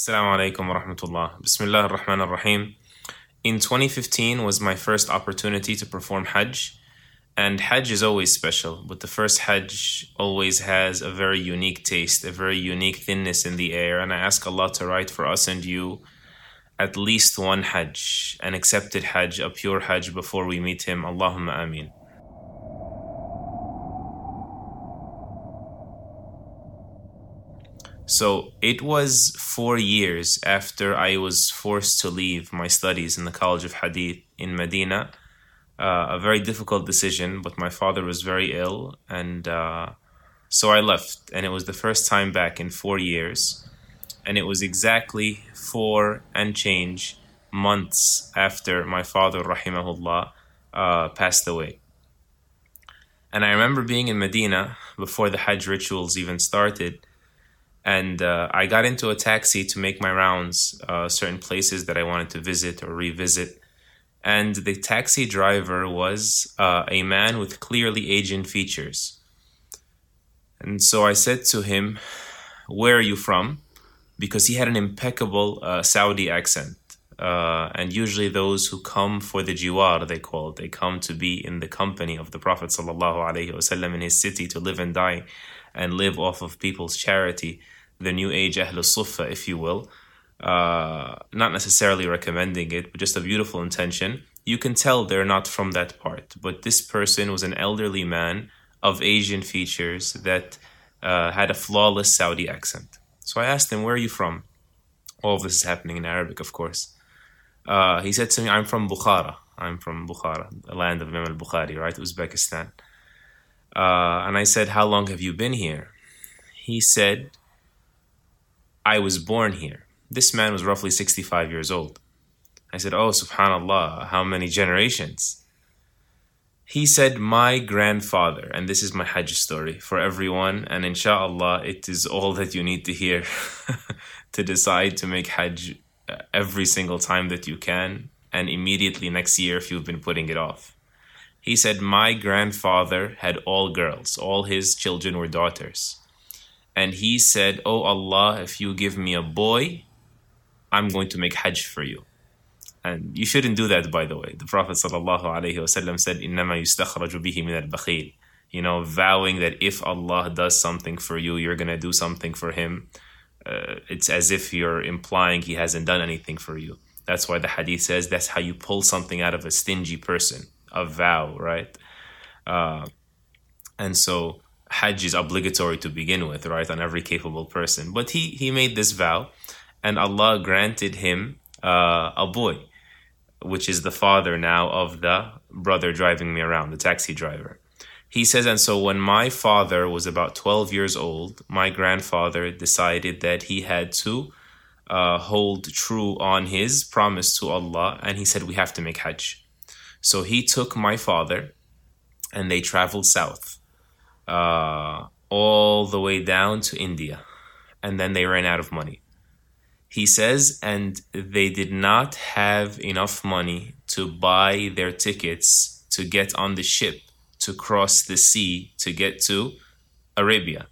Assalamu alaikum wa rahmatullah. Bismillah ar-Rahman ar-Rahim. In 2015 was my first opportunity to perform Hajj. And Hajj is always special, but the first Hajj always has a very unique taste, a very unique thinness in the air. And I ask Allah to write for us and you at least one Hajj, an accepted Hajj, a pure Hajj before we meet Him. Allahumma ameen. So it was four years after I was forced to leave my studies in the College of Hadith in Medina. Uh, a very difficult decision, but my father was very ill, and uh, so I left. And it was the first time back in four years. And it was exactly four and change months after my father, rahimahullah, uh, passed away. And I remember being in Medina before the Hajj rituals even started and uh, I got into a taxi to make my rounds, uh, certain places that I wanted to visit or revisit. And the taxi driver was uh, a man with clearly Asian features. And so I said to him, Where are you from? Because he had an impeccable uh, Saudi accent. Uh, and usually, those who come for the jiwar, they call it, they come to be in the company of the Prophet ﷺ in his city to live and die and live off of people's charity, the new age Ahl Sufa, if you will. Uh, not necessarily recommending it, but just a beautiful intention. You can tell they're not from that part. But this person was an elderly man of Asian features that uh, had a flawless Saudi accent. So I asked him, Where are you from? All of this is happening in Arabic, of course. Uh, he said to me, I'm from Bukhara. I'm from Bukhara, the land of Imam al Bukhari, right? Uzbekistan. Uh, and I said, How long have you been here? He said, I was born here. This man was roughly 65 years old. I said, Oh, subhanAllah, how many generations? He said, My grandfather, and this is my Hajj story for everyone, and inshallah, it is all that you need to hear to decide to make Hajj uh, every single time that you can, and immediately next year if you've been putting it off. He said, My grandfather had all girls, all his children were daughters. And he said, Oh Allah, if you give me a boy, I'm going to make Hajj for you. And you shouldn't do that, by the way. The Prophet ﷺ said, إِنَّمَا يُسْتَخْرَجُ min al-bakhil," You know, vowing that if Allah does something for you, you're going to do something for him. Uh, it's as if you're implying he hasn't done anything for you. That's why the hadith says that's how you pull something out of a stingy person, a vow, right? Uh, and so Hajj is obligatory to begin with, right, on every capable person. But he he made this vow, and Allah granted him uh, a boy, which is the father now of the brother driving me around, the taxi driver. He says, and so when my father was about 12 years old, my grandfather decided that he had to uh, hold true on his promise to Allah, and he said, We have to make Hajj. So he took my father and they traveled south uh, all the way down to India. And then they ran out of money. He says, and they did not have enough money to buy their tickets to get on the ship to cross the sea to get to Arabia.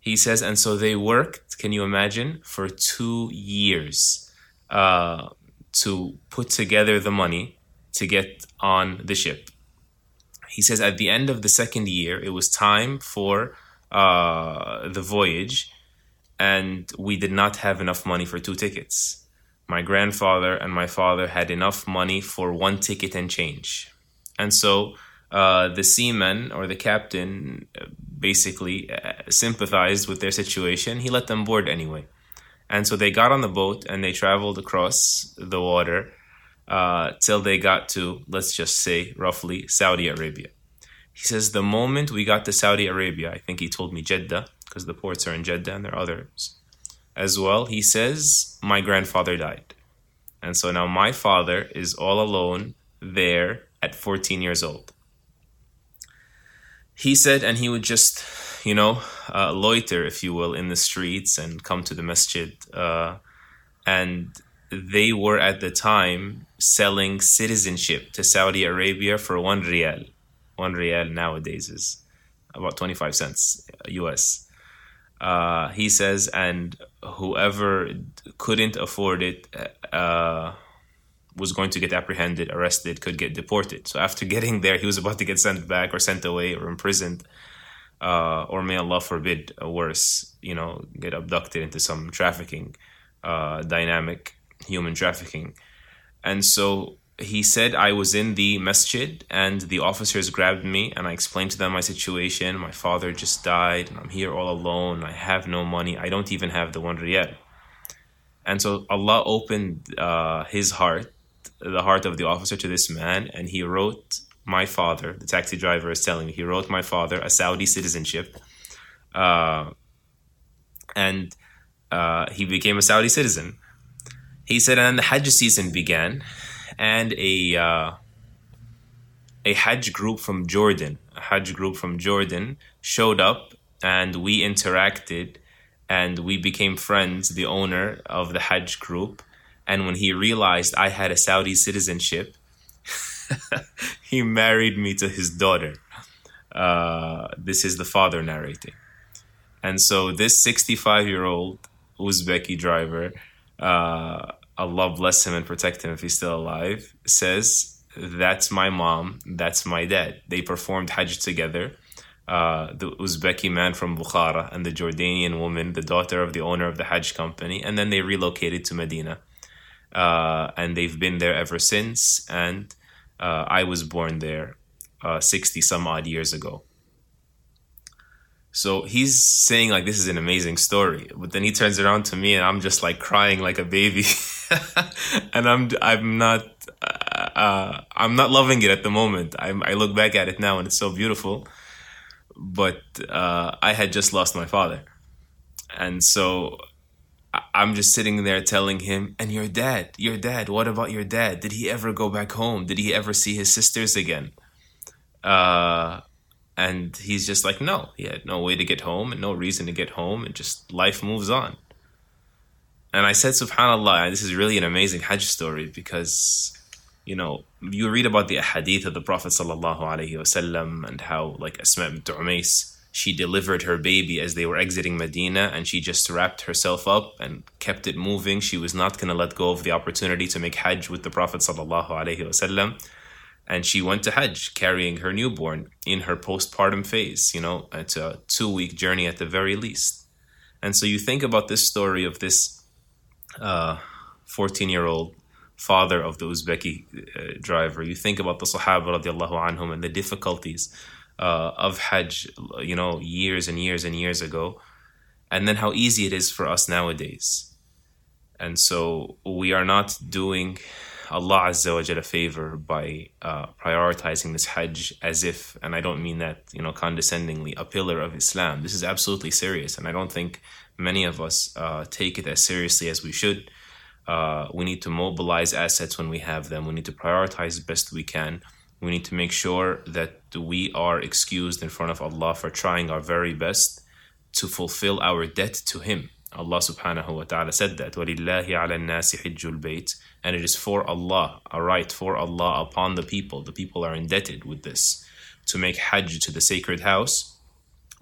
He says, and so they worked, can you imagine, for two years uh, to put together the money to get on the ship. He says at the end of the second year, it was time for uh, the voyage, and we did not have enough money for two tickets. My grandfather and my father had enough money for one ticket and change. And so uh, the seaman or the captain uh, basically uh, sympathized with their situation. He let them board anyway. And so they got on the boat and they traveled across the water uh, till they got to, let's just say, roughly Saudi Arabia. He says, the moment we got to Saudi Arabia, I think he told me Jeddah, because the ports are in Jeddah and there are others as well. He says, my grandfather died. And so now my father is all alone there at 14 years old. He said, and he would just, you know, uh, loiter, if you will, in the streets and come to the masjid. Uh, and they were at the time selling citizenship to Saudi Arabia for one rial. One rial nowadays is about 25 cents US. Uh, he says, and whoever couldn't afford it uh, was going to get apprehended, arrested, could get deported. So after getting there, he was about to get sent back or sent away or imprisoned, uh, or may Allah forbid, worse, you know, get abducted into some trafficking uh, dynamic, human trafficking. And so he said I was in the masjid and the officers grabbed me and I explained to them my situation. My father just died and I'm here all alone. I have no money. I don't even have the one riyal. And so Allah opened uh, his heart, the heart of the officer to this man, and he wrote my father, the taxi driver is telling me, he wrote my father a Saudi citizenship. Uh, and uh, he became a Saudi citizen. He said, and then the Hajj season began and a uh, a Hajj group from Jordan, a Hajj group from Jordan showed up and we interacted and we became friends, the owner of the Hajj group. And when he realized I had a Saudi citizenship, he married me to his daughter. Uh, this is the father narrating. And so this 65 year old Uzbeki driver uh, Allah bless him and protect him if he's still alive, says, That's my mom, that's my dad. They performed Hajj together. Uh, the Uzbeki man from Bukhara and the Jordanian woman, the daughter of the owner of the Hajj company, and then they relocated to Medina. Uh, and they've been there ever since. And uh, I was born there uh, 60 some odd years ago. So he's saying like this is an amazing story, but then he turns around to me and I'm just like crying like a baby, and I'm I'm not uh, uh, I'm not loving it at the moment. I'm, I look back at it now and it's so beautiful, but uh, I had just lost my father, and so I'm just sitting there telling him, and your dad, your dad, what about your dad? Did he ever go back home? Did he ever see his sisters again? Uh, and he's just like, no, he had no way to get home and no reason to get home, and just life moves on. And I said, Subhanallah, this is really an amazing Hajj story because, you know, you read about the hadith of the Prophet sallallahu alaihi wasallam and how, like Asma bint Umais, she delivered her baby as they were exiting Medina and she just wrapped herself up and kept it moving. She was not going to let go of the opportunity to make Hajj with the Prophet sallallahu alaihi wasallam and she went to Hajj carrying her newborn in her postpartum phase. You know, it's a two week journey at the very least. And so you think about this story of this 14 uh, year old father of the Uzbeki uh, driver. You think about the Sahaba radiallahu anhum and the difficulties uh, of Hajj, you know, years and years and years ago, and then how easy it is for us nowadays. And so we are not doing Allah Azza wa Jalla favor by uh, prioritizing this Hajj as if, and I don't mean that you know condescendingly, a pillar of Islam. This is absolutely serious, and I don't think many of us uh, take it as seriously as we should. Uh, we need to mobilize assets when we have them. We need to prioritize best we can. We need to make sure that we are excused in front of Allah for trying our very best to fulfill our debt to Him. Allah subhanahu wa ta'ala said that, وَلِلَّهِ عَلَى النَّاسِ حِجُّ الْبَيْتِ And it is for Allah, a right for Allah upon the people. The people are indebted with this. To make hajj to the sacred house,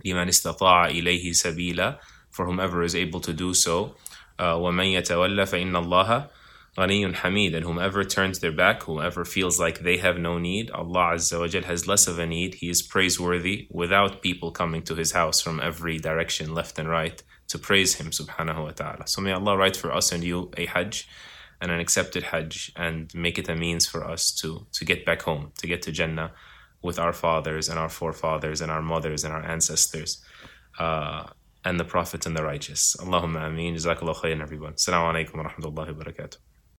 لِمَنِ اسْتَطَاعَ إِلَيْهِ سَبِيلًا For whomever is able to do so. Uh, وَمَنْ يَتَوَلَّ فَإِنَّ اللَّهَ غني حميد and whomever turns their back whomever feels like they have no need Allah Azza wa Jal has less of a need he is praiseworthy without people coming to his house from every direction left and right to praise him subhanahu wa ta'ala. So may Allah write for us and you a hajj and an accepted hajj and make it a means for us to to get back home to get to Jannah with our fathers and our forefathers and our mothers and our ancestors uh, and the prophets and the righteous. Allahumma ameen. Jazakallah khairan everyone. Assalamu alaikum wa rahmatullahi wa barakatuh